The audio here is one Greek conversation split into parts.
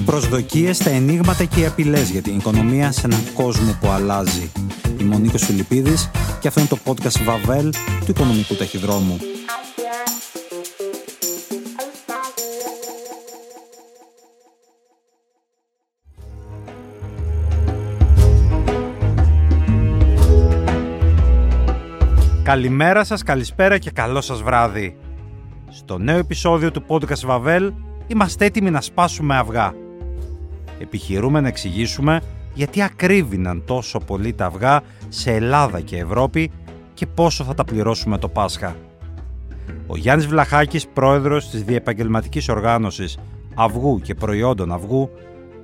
Οι προσδοκίες, τα ενίγματα και οι απειλές για την οικονομία σε έναν κόσμο που αλλάζει. Είμαι ο Νίκος Φιλιππίδης και αυτό είναι το podcast Βαβέλ του Οικονομικού Ταχυδρόμου. Καλημέρα σας, καλησπέρα και καλό σας βράδυ. Στο νέο επεισόδιο του podcast Βαβέλ είμαστε έτοιμοι να σπάσουμε αυγά. Επιχειρούμε να εξηγήσουμε γιατί ακρίβηναν τόσο πολύ τα αυγά σε Ελλάδα και Ευρώπη και πόσο θα τα πληρώσουμε το Πάσχα. Ο Γιάννης Βλαχάκης, πρόεδρος της Διεπαγγελματικής Οργάνωσης Αυγού και Προϊόντων Αυγού,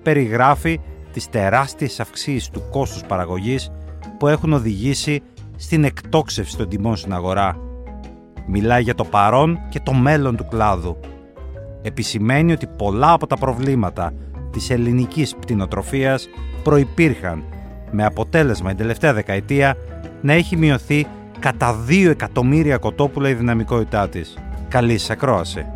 περιγράφει τις τεράστιες αυξήσεις του κόστους παραγωγής που έχουν οδηγήσει στην εκτόξευση των τιμών στην αγορά. Μιλάει για το παρόν και το μέλλον του κλάδου. Επισημαίνει ότι πολλά από τα προβλήματα της ελληνικής πτηνοτροφίας προϋπήρχαν με αποτέλεσμα την τελευταία δεκαετία να έχει μειωθεί κατά 2 εκατομμύρια κοτόπουλα η δυναμικότητά της. Καλή σας ακρόαση.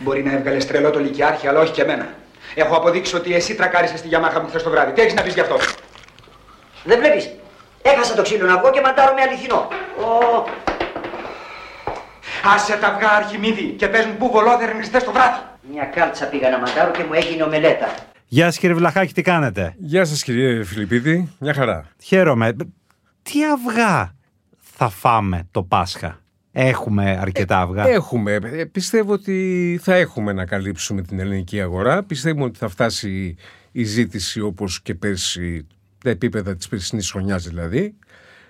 Μπορεί να έβγαλες τρελό το λυκειάρχη, αλλά όχι και εμένα. Έχω αποδείξει ότι εσύ τρακάρισες τη Γιαμάχα μου χθες το βράδυ. Τι έχεις να πεις γι' αυτό; Δεν βλέπεις; Έχασα το ξύλο να βγω και μαντάρω με αληθινό. Ω, Άσε τα αυγά αρχιμίδι και πες μου πού βολόδερνες χθες το βράδυ. μια κάλτσα πήγα να μαντάρω και μου έγινε ομελέτα. Γεια σας κύριε Βλαχάκη, τι κάνετε; Γεια σας κύριε Φιλιππίδη, μια χαρά. Χαίρομαι. Τι αυγά θα φάμε το Πάσχα; Έχουμε αρκετά αυγά; Έχουμε, ε, πιστεύω ότι θα έχουμε να καλύψουμε την ελληνική αγορά. Πιστεύουμε ότι θα φτάσει η ζήτηση όπως και πέρσι, τα επίπεδα της περσινής χρονιάς δηλαδή.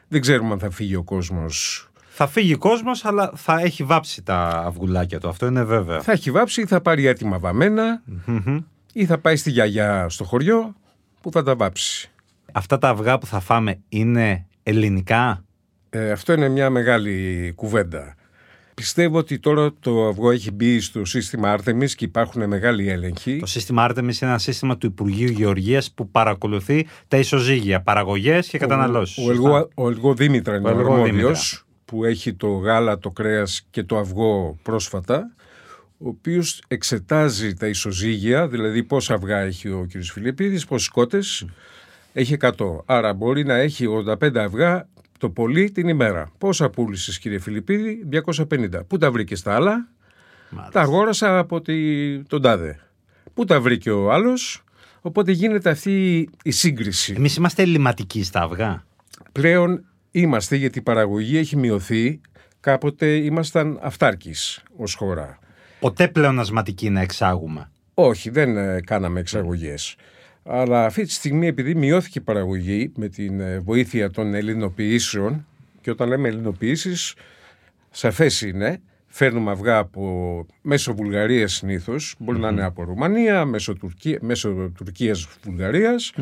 Δεν ξέρουμε αν θα φύγει ο κόσμος. Θα φύγει ο κόσμος, αλλά θα έχει βάψει τα αυγουλάκια του. Αυτό είναι βέβαιο. Θα έχει βάψει ή θα πάρει έτοιμα βαμμένα ή θα πάει στη γιαγιά στο χωριό που θα τα βάψει. Αυτά τα αυγά που θα φάμε είναι ελληνικά; Ε, αυτό είναι μια μεγάλη κουβέντα. Πιστεύω ότι τώρα το αυγό έχει μπει στο σύστημα Άρτεμις και υπάρχουν μεγάλοι έλεγχοι. Το σύστημα Artemis είναι ένα σύστημα του Υπουργείου Γεωργίας που παρακολουθεί τα ισοζύγια, παραγωγές και καταναλώσεις. Ο, Σωστά. Ελγό, ο Ελγό Δήμητρα είναι Ο ο Ελγό αρμόδιος που έχει το γάλα, το κρέας και το αυγό πρόσφατα ο οποίος εξετάζει τα ισοζύγια, δηλαδή πόσα αυγά έχει ο κ. Φιλιππίδης, πόσες κότες, έχει 100. Άρα μπορεί να έχει 85 αυγά το πολύ την ημέρα. Πόσα πούλησες κύριε Φιλιππίδη, 250. Πού τα βρήκες τα άλλα, τα αγόρασα από τη, τον τάδε. Πού τα βρήκε ο άλλος, οπότε γίνεται αυτή η σύγκριση. Εμείς είμαστε ελληματικοί στα αυγά. Πλέον είμαστε γιατί η παραγωγή έχει μειωθεί. Κάποτε ήμασταν αυτάρκης ως χώρα. Ποτέ πλεονασματικοί να εξάγουμε. Όχι, δεν ε, κάναμε εξαγωγές. Αλλά αυτή τη στιγμή επειδή μειώθηκε η παραγωγή με την ε, βοήθεια των ελληνοποιήσεων και όταν λέμε ελληνοποιήσεις, σαφές είναι, φέρνουμε αυγά από μέσω Βουλγαρίας συνήθως, μπορεί να είναι από Ρουμανία, μέσω, Τουρκία, μέσω Τουρκίας Βουλγαρίας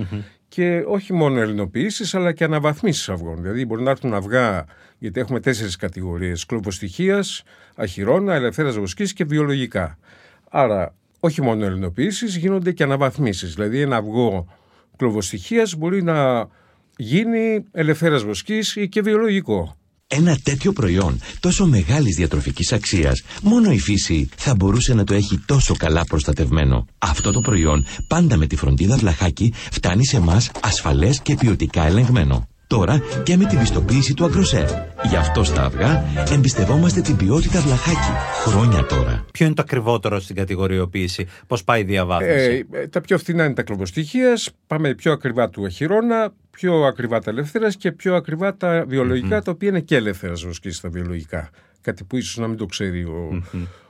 και όχι μόνο ελληνοποιήσεις αλλά και αναβαθμίσεις αυγών. Δηλαδή μπορεί να έρθουν αυγά, γιατί έχουμε τέσσερις κατηγορίες, κλωβοστοιχίας, αχυρώνα, ελευθέρας βοσκής και βιολογικά. Άρα όχι μόνο ελληνοποιήσεις, γίνονται και αναβαθμίσεις. Δηλαδή ένα αυγό κλωβοστοιχίας μπορεί να γίνει ελευθέρας βοσκής ή και βιολογικό. Ένα τέτοιο προϊόν τόσο μεγάλης διατροφικής αξίας, μόνο η φύση θα μπορούσε να το έχει τόσο καλά προστατευμένο. Αυτό το προϊόν, πάντα με τη φροντίδα βλαχάκι, φτάνει σε εμάς ασφαλές και ποιοτικά ελεγμένο. Τώρα και με την πιστοποίηση του Αγκροσέρ. Γι' αυτό στα αυγά εμπιστευόμαστε την ποιότητα βλαχάκι. Χρόνια τώρα. Ποιο είναι το ακριβότερο στην κατηγοριοποίηση, πώς πάει η διαβάθμιση; Ε, ε, τα πιο φθηνά είναι τα κλωβοστοιχίας, πάμε πιο ακριβά του αχυρώνα, πιο ακριβά τα ελεύθερας και πιο ακριβά τα βιολογικα τα οποία είναι και ελεύθερας βοσκής τα βιολογικά. Κάτι που ίσως να μην το ξέρει ο,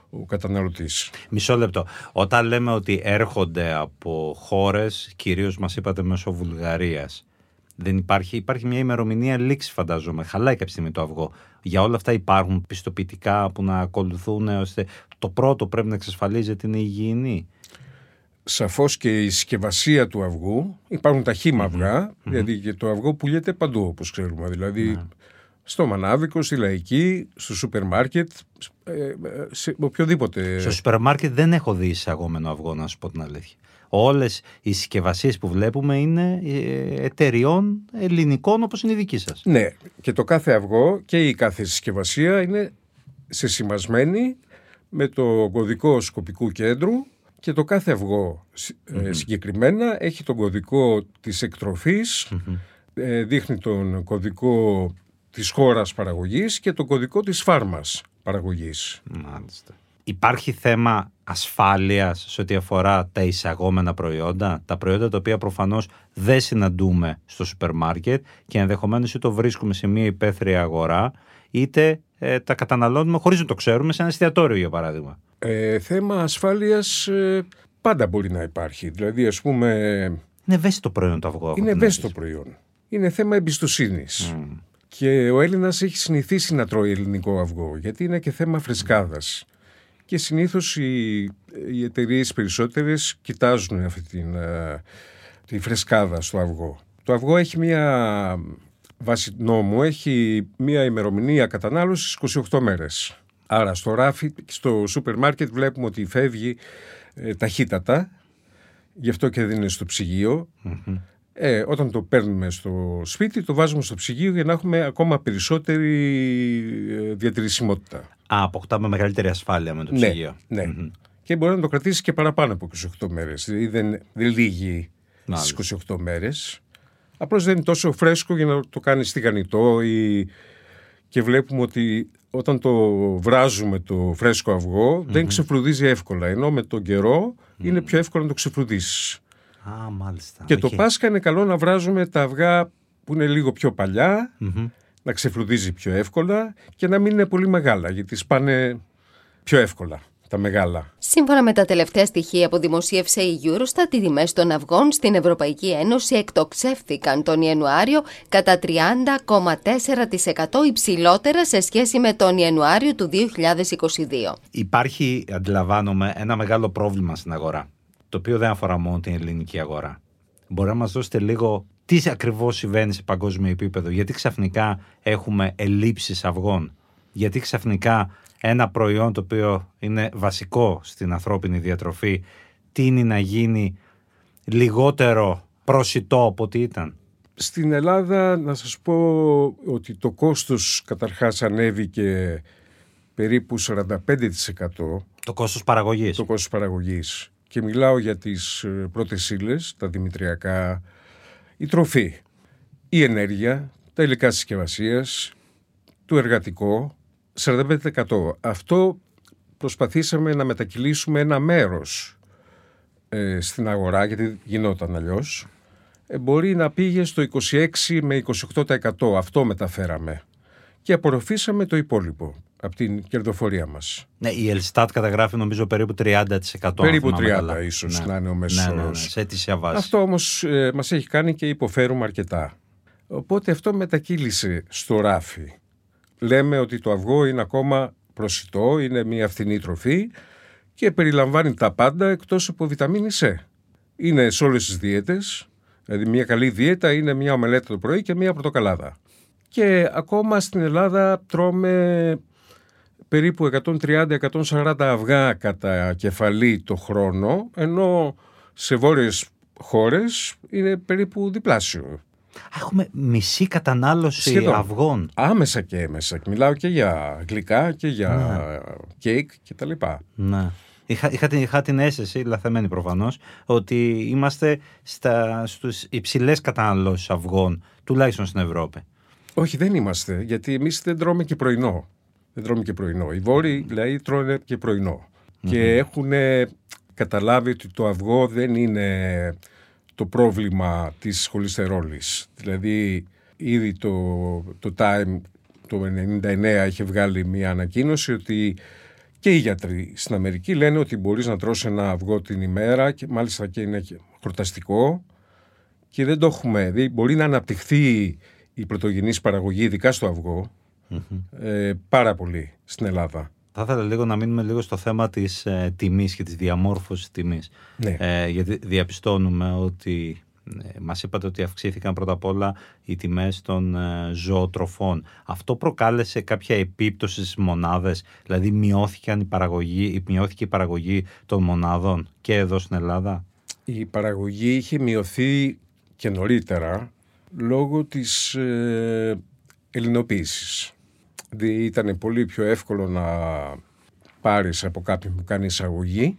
ο καταναλωτής. Μισό λεπτό. Όταν λέμε ότι έρχονται από χώρες, κυρίως μας είπατε μέσω Βουλγαρίας, δεν υπάρχει, υπάρχει μια ημερομηνία λήξη φαντάζομαι. Χαλάει κάποια στιγμή το αυγό. Για όλα αυτά υπάρχουν πιστοποιητικά που να ακολουθούν ώστε το πρώτο πρέπει να εξασφαλίζεται είναι υγιεινή. Σαφώς και η συσκευασία του αυγού, υπάρχουν τα χήμα αυγά, δηλαδή και το αυγό πουλιέται παντού όπως ξέρουμε, δηλαδή στο μανάβικο, στη λαϊκή, στο σούπερ μάρκετ, ε, ε, σε οποιοδήποτε. Στο σούπερ μάρκετ δεν έχω δει εισαγόμενο αυγό, να σου πω την αλήθεια. Όλες οι συσκευασίες που βλέπουμε είναι ε, εταιριών ελληνικών όπως είναι η δική σας. Ναι, και το κάθε αυγό και η κάθε συσκευασία είναι σεσημασμένη με το κωδικό σκοπικού κέντρου και το κάθε αυγό ε, συγκεκριμένα έχει τον κωδικό της εκτροφης ε, δείχνει τον κωδικό της χώρας παραγωγής και τον κωδικό της φάρμας παραγωγής. Μάλιστα. Υπάρχει θέμα ασφάλειας σε ό,τι αφορά τα εισαγόμενα προϊόντα, τα προϊόντα τα οποία προφανώς δεν συναντούμε στο σούπερ μάρκετ και ενδεχομένως είτε το βρίσκουμε σε μια υπαίθρια αγορά είτε ε, τα καταναλώνουμε χωρίς να το ξέρουμε σε ένα εστιατόριο για παράδειγμα. Ε, θέμα ασφάλειας ε, πάντα μπορεί να υπάρχει. Δηλαδή ας πούμε... Είναι ευαίσθητο προϊόν το αυγό. Είναι ευαίσθητο προϊόν. Είναι θέμα εμπιστοσύνης. Και ο Έλληνας έχει συνηθίσει να τρώει ελληνικό αυγό, γιατί είναι και θέμα φρεσκάδας. Και συνήθως οι, οι εταιρείες περισσότερες κοιτάζουν αυτή την, ε, τη φρεσκάδα στο αυγό. Το αυγό έχει μία βάση νόμου, έχει μία ημερομηνία κατανάλωσης 28 μέρες. Άρα στο ράφι, στο σούπερ μάρκετ βλέπουμε ότι φεύγει ε, ταχύτατα, γι' αυτό και δεν είναι στο ψυγειο Ε, όταν το παίρνουμε στο σπίτι, το βάζουμε στο ψυγείο για να έχουμε ακόμα περισσότερη ε, διατηρησιμότητα. Α, αποκτάμε μεγαλύτερη ασφάλεια με το Ναι, ψυγείο. ναι. Και μπορεί να το κρατήσεις και παραπάνω από 28 μέρες. Δηλαδή δεν, δεν λύγει Μάλιστα. στις 28 μέρες. Απλώς δεν είναι τόσο φρέσκο για να το κάνεις τηγανιτό ή... και βλέπουμε ότι όταν το βράζουμε το φρέσκο αυγό, δεν ξεφλουδίζει εύκολα. Ενώ με τον καιρό είναι πιο εύκολο να το ξεφλουδίσεις. Α, μάλιστα. Και Οκ. το Πάσχα είναι καλό να βράζουμε τα αυγά που είναι λίγο πιο παλιά, να ξεφλουδίζει πιο εύκολα και να μην είναι πολύ μεγάλα, γιατί σπάνε πιο εύκολα τα μεγάλα. Σύμφωνα με τα τελευταία στοιχεία που δημοσίευσε η Eurostat, οι τιμές των αυγών στην Ευρωπαϊκή Ένωση εκτοξεύθηκαν τον Ιανουάριο κατά 30,4% υψηλότερα σε σχέση με τον Ιανουάριο του 2022. Υπάρχει, αντιλαμβάνομαι, ένα μεγάλο πρόβλημα στην αγορά. Το οποίο δεν αφορά μόνο την ελληνική αγορά. Μπορεί να μας δώσετε λίγο τι ακριβώς συμβαίνει σε παγκόσμιο επίπεδο. Γιατί ξαφνικά έχουμε ελλείψεις αυγών. Γιατί ξαφνικά ένα προϊόν το οποίο είναι βασικό στην ανθρώπινη διατροφή τίνει να γίνει λιγότερο προσιτό από ό,τι ήταν. Στην Ελλάδα να σας πω ότι το κόστος καταρχάς ανέβηκε περίπου 45% Το κόστος παραγωγής. το κόστος παραγωγής. Και μιλάω για τις ε, πρώτες ύλες, τα δημητριακά, η τροφή, η ενέργεια, τα υλικά συσκευασίας, το εργατικό, 45%. Αυτό προσπαθήσαμε να μετακυλήσουμε ένα μέρος ε, στην αγορά, γιατί γινόταν αλλιώς. Ε, μπορεί να πήγε στο 26 με 28%. Αυτό μεταφέραμε. Και απορροφήσαμε το υπόλοιπο από την κερδοφορία μας. Ναι, η Ελστάτ καταγράφει νομίζω περίπου 30%. αν Περίπου θυμάμαι 30 καλά. ίσως Ναι. να είναι ο μέσος Ναι, ναι, ναι, όρος. σε αιτήσια βάση. Αυτό όμως ε, μας έχει κάνει και υποφέρουμε αρκετά. Οπότε αυτό μετακύλησε στο ράφι. Λέμε ότι το αυγό είναι ακόμα προσιτό, είναι μια φθηνή τροφή και περιλαμβάνει τα πάντα εκτός από βιταμίνη C. Είναι σε όλες τις δίαιτες, δηλαδή μια καλή δίαιτα είναι μια ομελέτα το πρωί και μια πορτοκαλάδα. Και ακόμα στην Ελλάδα τρώμε περίπου 130-140 αυγά κατά κεφαλή το χρόνο, ενώ σε βόρειες χώρες είναι περίπου διπλάσιο. Έχουμε μισή κατανάλωση Σχεδόν. αυγών. Άμεσα και έμεσα. Μιλάω και για γλυκά και για κέικ και τα λοιπά. Ναι. Είχα, είχα, την, είχα την αίσθηση, λαθεμένη προφανώς, ότι είμαστε στα, στους υψηλές καταναλώσεις αυγών, τουλάχιστον στην Ευρώπη. Όχι, δεν είμαστε, γιατί εμείς δεν τρώμε και πρωινό. Δεν τρώμε και πρωινό. Οι βόρειοι δηλαδή τρώνε και πρωινό. Και έχουν καταλάβει ότι το αυγό δεν είναι το πρόβλημα της χολυστερόλης. Δηλαδή, ήδη το, το Time το 99 είχε βγάλει μια ανακοίνωση ότι και οι γιατροί στην Αμερική λένε ότι μπορείς να τρως ένα αυγό την ημέρα και μάλιστα και είναι και χορταστικό και δεν το έχουμε. Δηλαδή, μπορεί να αναπτυχθεί η πρωτογενής παραγωγή, ειδικά στο αυγό, ε, πάρα πολύ στην Ελλάδα. Θα ήθελα λίγο να μείνουμε λίγο στο θέμα της ε, τιμής και της διαμόρφωσης τιμής. Ναι. Ε, γιατί διαπιστώνουμε ότι ε, μας είπατε ότι αυξήθηκαν πρώτα απ' όλα οι τιμές των ε, ζωοτροφών. Αυτό προκάλεσε κάποια επίπτωση στις μονάδες, δηλαδή μειώθηκαν η παραγωγή, μειώθηκε η παραγωγή των μονάδων και εδώ στην Ελλάδα; Η παραγωγή είχε μειωθεί και νωρίτερα λόγω της ε, ελληνοποίησης. Δηλαδή ήταν πολύ πιο εύκολο να πάρεις από κάποιον που κάνει εισαγωγή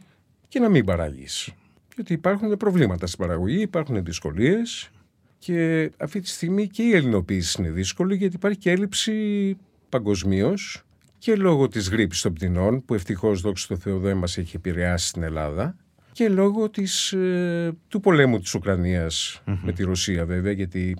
και να μην παράγεις. Γιατί υπάρχουν προβλήματα στην παραγωγή, υπάρχουν δυσκολίες και αυτή τη στιγμή και η ελληνοποίηση είναι δύσκολη γιατί υπάρχει και έλλειψη παγκοσμίως και λόγω της γρήπης των πτηνών που ευτυχώς δόξα τω Θεώ δεν μας έχει επηρεάσει στην Ελλάδα και λόγω της, ε, του πολέμου της ουκρανιας με τη Ρωσία βέβαια γιατί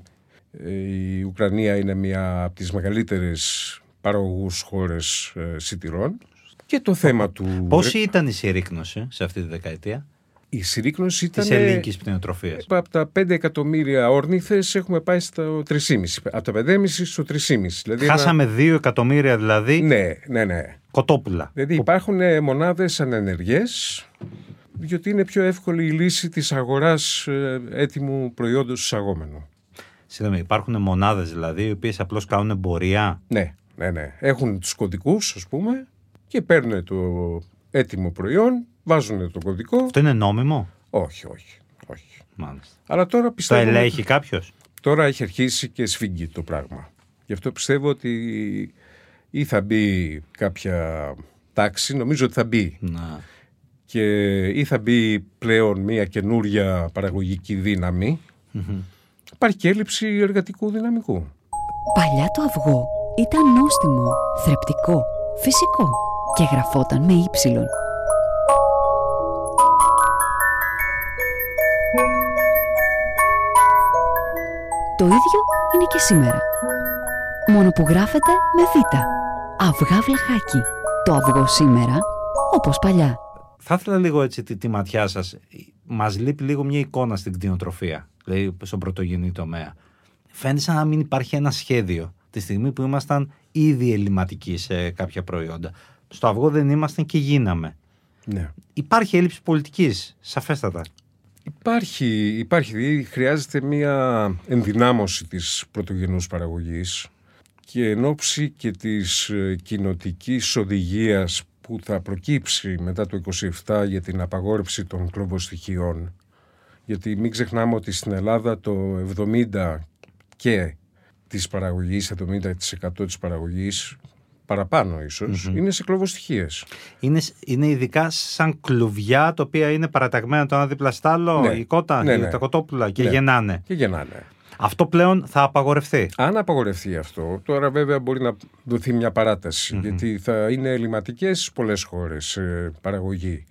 ε, η Ουκρανία είναι μια από τις μεγαλύτερες παραγωγούς χώρες ε, σιτηρών και το θέμα του... Πόση ήταν η συρρήκνωση σε αυτή τη δεκαετία; Η συρρήκνωση ήταν... της ελληνικής πτηνοτροφίας. Από τα 5 εκατομμύρια όρνηθες έχουμε πάει στο 3,5. Από τα 5,5 στο 3,5. Δηλαδή ένα- Χάσαμε 2 εκατομμύρια δηλαδή Ναι, ναι, ναι. κοτόπουλα. Δηλαδή υπάρχουν ε, μονάδες ανενεργές διότι είναι πιο εύκολη η λύση της αγοράς ε, έτοιμου προϊόντος εισαγόμενου. Συγγνώμη, υπάρχουν μονάδες δηλαδή οι οποίες απλώς κάνουν εμπορία; Ναι, ναι, ναι. Έχουν τους κωδικούς, ας πούμε, και παίρνουν το έτοιμο προϊόν, βάζουν το κωδικό. Αυτό είναι νόμιμο; Όχι, όχι, όχι. Μάλιστα. Αλλά τώρα Το πιστεύω... ελέγχει κάποιος; Τώρα έχει αρχίσει και σφίγγει το πράγμα. Γι' αυτό πιστεύω ότι ή θα μπει κάποια τάξη, νομίζω ότι θα μπει. Να. Και ή θα μπει πλέον μια καινούρια παραγωγική δύναμη. Υπάρχει και έλλειψη εργατικού δυναμικού. Παλιά το αυγό ήταν νόστιμο, θρεπτικό, φυσικό και γραφόταν με ύψιλον. Το ίδιο είναι και σήμερα. Μόνο που γράφεται με β. Αυγά βλαχάκι. Το αυγό σήμερα, όπως παλιά. Θα ήθελα λίγο έτσι τη, τη ματιά σας. Μας λείπει λίγο μια εικόνα στην κτηνοτροφία, δηλαδή στον πρωτογενή τομέα. Φαίνεται σαν να μην υπάρχει ένα σχέδιο τη στιγμή που ήμασταν ήδη ελληματικοί σε κάποια προϊόντα. Στο αυγό δεν ήμασταν και γίναμε. Ναι. Υπάρχει έλλειψη πολιτικής, σαφέστατα. Υπάρχει, υπάρχει, δηλαδή χρειάζεται μια ενδυνάμωση της πρωτογενούς παραγωγής και εν ώψη και της ε, κοινοτικής οδηγίας που θα προκύψει μετά το 27 για την απαγόρευση των κλωβοστοιχειών. Γιατί μην ξεχνάμε ότι στην Ελλάδα το 70 και της παραγωγής, 70% της παραγωγής, παραπάνω ίσως, είναι σε κλωβοστοιχίες. Είναι, είναι ειδικά σαν κλουβιά τα οποία είναι παραταγμένα το ένα δίπλα στ' άλλο, Ναι. η κότα, Ναι, η- ναι. τα κοτόπουλα και Ναι. γεννάνε. Και γεννάνε. Αυτό πλέον θα απαγορευτεί. Αν απαγορευτεί αυτό, τώρα βέβαια μπορεί να δοθεί μια παράταση, γιατί θα είναι ελληματικές σε πολλές χώρες ε, παραγωγή.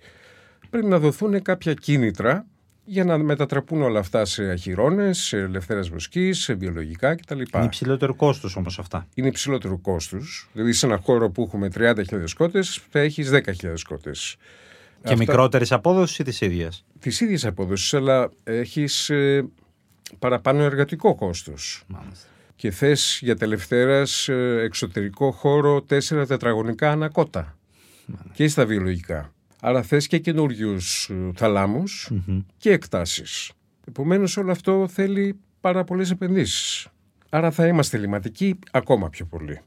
Πρέπει να δοθούν κάποια κίνητρα για να μετατραπούν όλα αυτά σε αχυρώνες, σε ελευθέρας βοσκής, σε βιολογικά κτλ. Είναι υψηλότερο κόστος όμως αυτά. Είναι υψηλότερο κόστος. Δηλαδή σε ένα χώρο που έχουμε 30.000 κότες θα έχεις 10.000 κότες. Και μικρότερης απόδοσης ή της ίδιας; Τις ίδιες απόδοσεις, αλλά έχεις ε, παραπάνω εργατικό κόστος. Και θες για τελευταίας ε, εξωτερικό χώρο 4 τετραγωνικά ανακότα. Και στα βιολογικά. Άρα θες και καινούριους θαλάμους και εκτάσεις. Επομένως όλο αυτό θέλει πάρα πολλές επενδύσεις. Άρα θα είμαστε λιματικοί ακόμα πιο πολύ.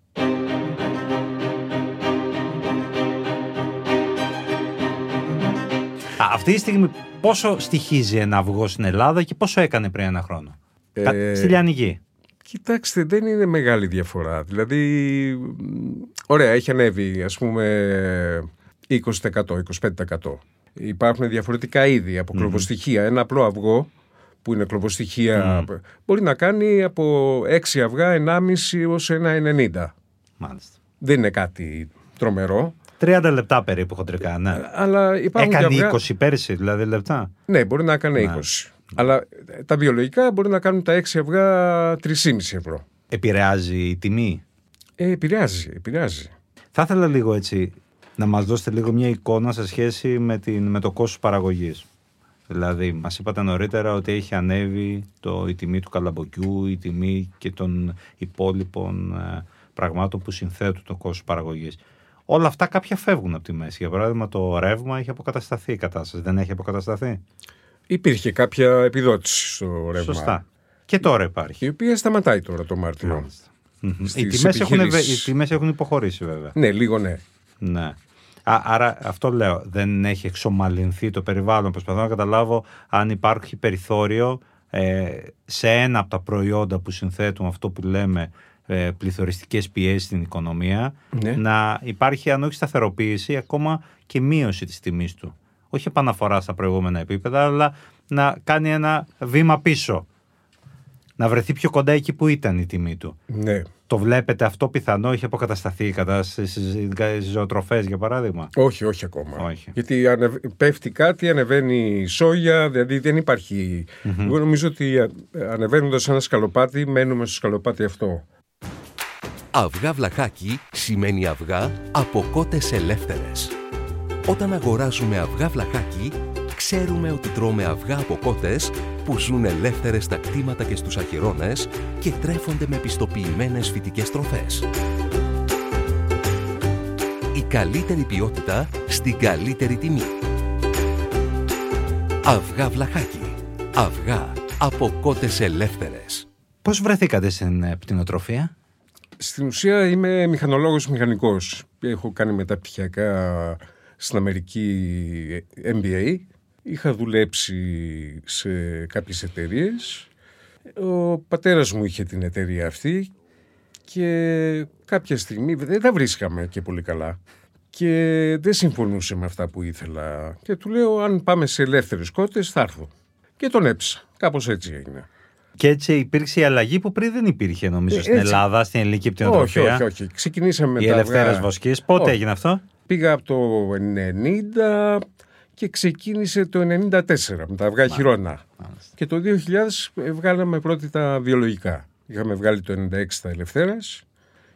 Α, αυτή τη στιγμή πόσο στοιχίζει ένα αυγό στην Ελλάδα και πόσο έκανε πριν ένα χρόνο; Τα- Ε, Στη Λιανική. Κοιτάξτε, δεν είναι μεγάλη διαφορά. Δηλαδή, μ, ωραία, έχει ανέβει ας πούμε 20%, 25%. Υπάρχουν διαφορετικά είδη από κλωβοστοιχεία. Ένα απλό αυγό που είναι κλωβοστοιχεία μπορεί να κάνει από 6 αυγά 1,5 έως 1,90. Μάλιστα. Δεν είναι κάτι τρομερό. 30 λεπτά περίπου χοντρικά, ναι. Αλλά υπάρχουν Έκανε και αυγά... 20 πέρυσι, δηλαδή λεπτά. Ναι, μπορεί να έκανε Ναι. 20. Αλλά ε, τα βιολογικά μπορεί να κάνουν τα 6 αυγά 3,5 ευρώ. Επηρεάζει η τιμή; Ε, επηρεάζει, επηρεάζει. Θα ήθελα λίγο έτσι να μας δώσετε λίγο μια εικόνα σε σχέση με, την, με το κόστος παραγωγής. Δηλαδή, μας είπατε νωρίτερα ότι έχει ανέβει το, η τιμή του καλαμποκιού, η τιμή και των υπόλοιπων ε, πραγμάτων που συνθέτουν το κόστος παραγωγής. όλα αυτά κάποια φεύγουν από τη μέση. Για παράδειγμα, το ρεύμα έχει αποκατασταθεί η κατάσταση. Δεν έχει αποκατασταθεί. Υπήρχε κάποια επιδότηση στο ρεύμα. Σωστά. Και τώρα υπάρχει. Η οποία σταματάει τώρα το Μάρτιο. Μμμ. Οι Στις τιμές, έχουν, ευε- οι επιχειρήσεις. τιμές έχουν υποχωρήσει βέβαια. Ναι, λίγο ναι. Ναι. Α, άρα αυτό λέω, δεν έχει εξομαλυνθεί το περιβάλλον. Προσπαθώ να καταλάβω αν υπάρχει περιθώριο ε, σε ένα από τα προϊόντα που συνθέτουν αυτό που λέμε ε, πληθωριστικές πιέσεις στην οικονομία Ναι. να υπάρχει αν όχι σταθεροποίηση ακόμα και μείωση της τιμής του. Όχι επαναφορά στα προηγούμενα επίπεδα αλλά να κάνει ένα βήμα πίσω. Να βρεθεί πιο κοντά εκεί που ήταν η τιμή του. ναι. Το βλέπετε αυτό πιθανό, έχει αποκατασταθεί η κατάσταση στις ζωοτροφές για παράδειγμα; Όχι, όχι ακόμα. Όχι. Γιατί ανεβ... πέφτει κάτι, ανεβαίνει η σόγια, δηλαδή δεν υπαρχει Εγώ νομίζω ότι ανεβαίνοντας ένα σκαλοπάτι, μένουμε στο σκαλοπάτι αυτό. Αυγά βλαχάκι σημαίνει αυγά από κότες ελεύθερες. Όταν αγοράζουμε αυγά βλαχάκι, ξέρουμε ότι τρώμε αυγά από κότες που ζουν ελεύθερες στα κτήματα και στους αχυρώνες και τρέφονται με πιστοποιημένες φυτικές τροφές. Η καλύτερη ποιότητα στην καλύτερη τιμή. Αυγά βλαχάκι. Αυγά από κότες ελεύθερες. Πώς βρεθήκατε στην ε, πτυνοτροφία; Στην ουσία είμαι μηχανολόγος μηχανικός. Έχω κάνει μεταπτυχιακά στην Αμερική MBA. Είχα δουλέψει σε κάποιες εταιρείες. Ο πατέρας μου είχε την εταιρεία αυτή και κάποια στιγμή δεν τα βρίσκαμε και πολύ καλά και δεν συμφωνούσε με αυτά που ήθελα και του λέω αν πάμε σε ελεύθερες κότες θα έρθω και τον έψα. Κάπως έτσι έγινε. Και έτσι υπήρξε η αλλαγή που πριν δεν υπήρχε νομίζω Ε, στην έτσι. Ελλάδα, στην ελληνική Όχι, πτυνοτροφία. όχι, όχι. Ξεκινήσαμε με Οι τα ελευθέρες αυγά. βοσκής. Πότε Όχι. έγινε αυτό; Πήγα από το 90 και ξεκίνησε το 94 με τα αυγά χειρόνα. Και το 2000 βγάλαμε πρώτη τα βιολογικά. Είχαμε βγάλει το 96 τα ελευθέρας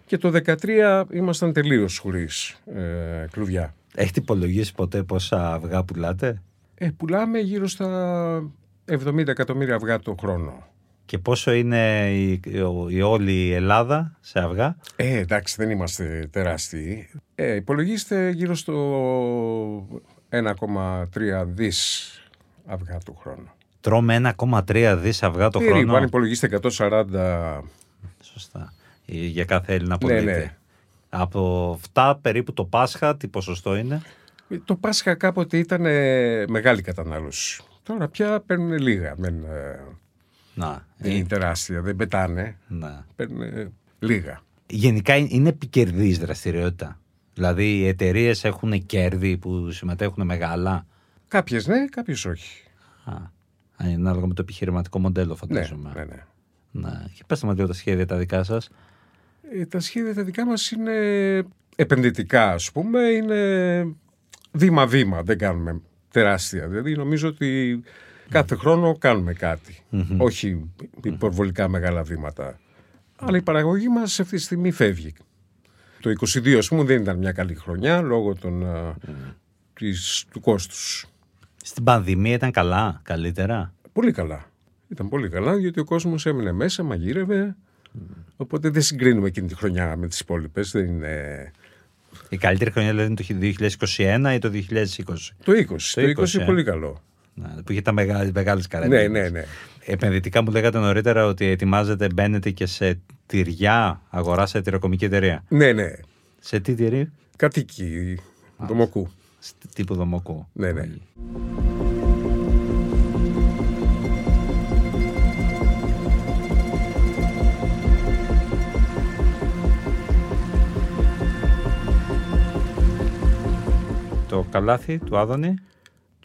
και το 13 ήμασταν τελείως χωρίς ε, κλουβιά. Έχετε υπολογίσει ποτέ πόσα αυγά πουλάτε; Ε, πουλάμε γύρω στα 70 εκατομμύρια αυγά το χρόνο. Και πόσο είναι η, ο- η όλη η Ελλάδα σε αυγά; Ε, εντάξει, δεν είμαστε τεράστιοι. Ε, υπολογίστε γύρω στο 1,3 δις αυγά το χρόνο. Τρώμε 1,3 δις αυγά το Περίπου, χρόνο. αν υπολογίστε 140 Σωστά. Ε, Για κάθε Έλληνα Ναι, πολίτη. ναι. Από αυτά περίπου το Πάσχα, τι ποσοστό είναι; Το Πάσχα κάποτε ήταν ε, μεγάλη κατανάλωση. Τώρα πια παίρνουν λίγα. Δεν, ε, Να, δεν ε, είναι τεράστια, δεν πετάνε. να. Παίρνουν ε, λίγα. Γενικά είναι- είναι επικερδής δραστηριότητα. Δηλαδή οι εταιρείες έχουν κέρδη που συμμετέχουν μεγάλα; Κάποιες ναι, κάποιες όχι. Α, ανάλογα με το επιχειρηματικό μοντέλο Ναι, φαντάζομαι. ναι, ναι. Να. Και πες μας λίγο τα σχέδια τα δικά σας. Ε, τα σχέδια τα δικά μας είναι επενδυτικά ας πούμε, είναι βήμα-βήμα, δεν κάνουμε τεράστια. Δηλαδή νομίζω ότι κάθε χρόνο κάνουμε κάτι. Όχι υπερβολικά μεγάλα βήματα. Αλλά η παραγωγή μας αυτή τη στιγμή φεύγει. Το 22 ας πούμε δεν ήταν μια καλή χρονιά λόγω των, α, της, του κόστους. Στην πανδημία ήταν καλά, καλύτερα; Πολύ καλά. Ήταν πολύ καλά γιατί ο κόσμος έμεινε μέσα, μαγείρευε. Οπότε δεν συγκρίνουμε εκείνη τη χρονιά με τις υπόλοιπες. Δεν είναι... Η καλύτερη χρονιά δηλαδή είναι το 2021 ή το 2020. Το 20. Το 20, ε. πολύ καλό. Να, που είχε τα μεγάλε μεγάλες καρέντες. Ναι, ναι, ναι. Επενδυτικά μου λέγατε νωρίτερα ότι ετοιμάζετε, μπαίνετε και σε τυριά, αγοράσατε τυροκομική εταιρεία. Ναι, ναι. Σε τι τυρί; Κατοίκη δομοκού. St- Τύπου δομοκού. Ναι, ναι. Το καλάθι του Άδωνη.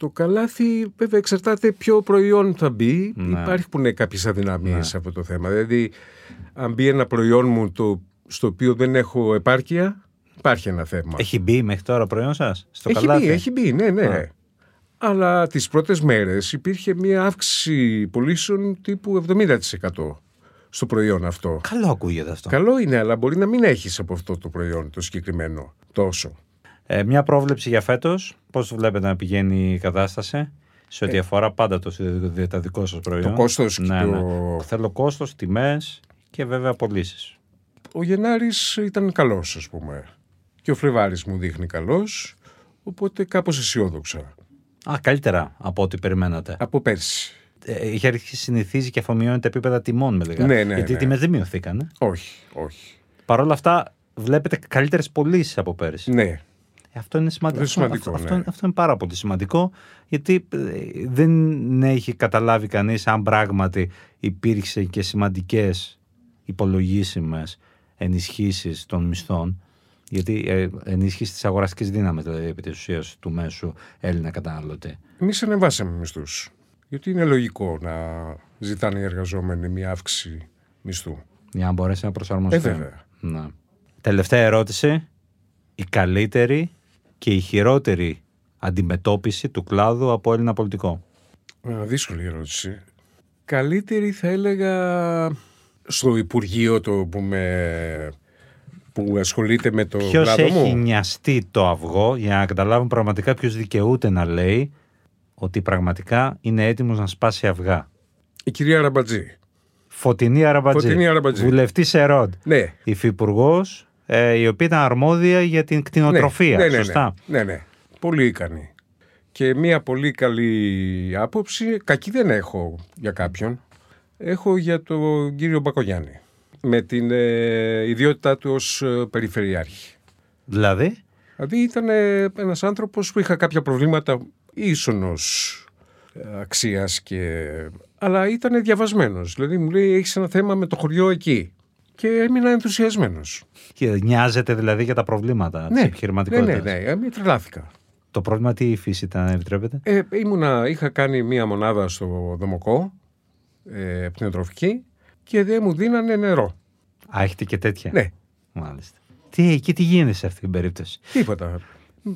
Το καλάθι βέβαια εξαρτάται ποιο προϊόν θα μπει. Ναι. Υπάρχουν κάποιες αδυναμίες σε αυτό το θέμα. Δηλαδή, αν μπει ένα προϊόν μου το, στο οποίο δεν έχω επάρκεια, υπάρχει ένα θέμα. Έχει μπει μέχρι τώρα προϊόν σας στο έχει καλάθι; μπει, έχει μπει, ναι, ναι. Α. Αλλά τις πρώτες μέρες υπήρχε μια αύξηση πωλήσεων τύπου 70% στο προϊόν αυτό. Καλό ακούγεται αυτό. Καλό είναι, αλλά μπορεί να μην έχεις από αυτό το προϊόν το συγκεκριμένο τόσο. Ε, μια πρόβλεψη για φέτος. Πώς βλέπετε να πηγαίνει η κατάσταση σε ό,τι αφορά πάντα το δι- τα δικό σας προϊόν. Ε. Το κόστος και ναι, το- ναι. Θέλω κόστος, τιμές και βέβαια πωλήσει. Ο Γενάρης ήταν καλός, ας πούμε. Και ο Φλεβάρης μου δείχνει καλός, οπότε κάπως αισιόδοξα. Α, καλύτερα από ό,τι περιμένατε. Από πέρσι. Ε, είχε αρχίσει συνηθίζει και αφομοιώνει τα επίπεδα τιμών με λέγα. Ναι, ναι, Γιατί οι ναι. τιμές δεν μειωθήκαν. Όχι, όχι. Παρ' όλα αυτά, βλέπετε καλύτερες πωλήσεις από πέρυσι. Ναι. Ε, Αυτό είναι σημαντικό. Αυτό είναι σημαντικό, αυτό, ναι. αυτό, αυτό είναι πάρα πολύ σημαντικό, γιατί ε, δεν έχει καταλάβει κανείς αν πράγματι υπήρξε και σημαντικές υπολογίσιμες ενισχύσεις των μισθών, γιατί ε, ενίσχυση της αγοραστικής δύναμης, δηλαδή επί της ουσίας του μέσου Έλληνα καταναλωτή. Εμείς ανεβάσαμε μισθούς. Γιατί είναι λογικό να ζητάνε οι εργαζόμενοι μια αύξηση μισθού. Για να μπορέσει να προσαρμοστεί. Ε, βέβαια. Ναι. Τελευταία ερώτηση. Η καλύτερη και η χειρότερη αντιμετώπιση του κλάδου από Έλληνα πολιτικό; Α, δύσκολη ερώτηση. Καλύτερη θα έλεγα στο Υπουργείο το που, με, που ασχολείται με το Ποιος κλάδο έχει μου. νοιαστεί το αυγό για να καταλάβουν πραγματικά ποιος δικαιούται να λέει ότι πραγματικά είναι έτοιμος να σπάσει αυγά; Η κυρία Ραμπατζή. Φωτεινή Αραμπατζή. Φωτεινή Αραμπατζή. Βουλευτής Ερόντ. Ναι. Υφυπουργός, ε, η οποία ήταν αρμόδια για την κτηνοτροφία. Ναι, ναι, ναι, σωστά. Ναι, ναι. Πολύ ικανή. Και μια πολύ καλή άποψη, κακή δεν έχω για κάποιον, έχω για τον κύριο Μπακογιάννη. Με την ε, ιδιότητά του ως ε, περιφερειάρχη. Δηλαδή; Δηλαδή ήταν ε, ένας άνθρωπος που είχα κάποια προβλήματα ίσονος ε, αξίας και... αλλά ήταν διαβασμένος. Δηλαδή μου λέει έχεις ένα θέμα με το χωριό εκεί. Και έμεινα ενθουσιασμένος. Και νοιάζεται δηλαδή για τα προβλήματα της Ναι, επιχειρηματικότητας. ναι, ναι, ναι, ε, τρελάθηκα. Το πρόβλημα τι υφής ήταν, αν επιτρέπετε; Ε, ήμουνα, είχα κάνει μία μονάδα στο Δομοκό, ε, πτυνοτροφική, και δεν μου δίνανε νερό. Α, έχετε και τέτοια; Ναι. Μάλιστα. Τι, εκεί τι γίνεται σε αυτή την περίπτωση; Τίποτα.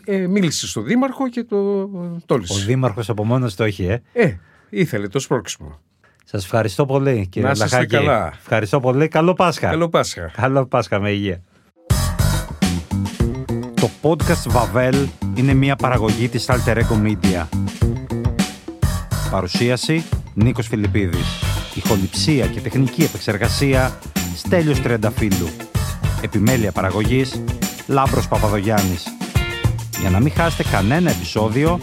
Ε, μίλησε στον Δήμαρχο και το τόλισε. Ο Δήμαρχος από μόνος το έχει, ε; Ε, ήθελε το σπρώξιμο. Σας ευχαριστώ πολύ, κύριε Να είστε Λαχάκη. καλά. Ευχαριστώ πολύ. Καλό Πάσχα. Καλό Πάσχα. Καλό Πάσχα με υγεία. Το podcast Βαβέλ είναι μια παραγωγή της Alter Ego Media. Παρουσίαση Νίκος Φιλιππίδης. Ηχοληψία και τεχνική επεξεργασία Στέλιος Τρενταφύλου. Επιμέλεια παραγωγής Λάμπρος Παπαδογιάννης. Για να μην χάσετε κανένα επεισόδιο,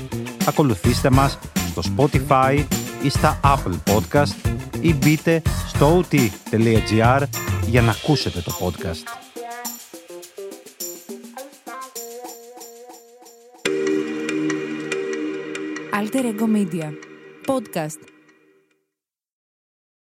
ακολουθήστε μας στο Spotify ή στα Apple Podcast ή μπείτε στο ot.gr για να ακούσετε το podcast. Alter Ego Media. Podcast.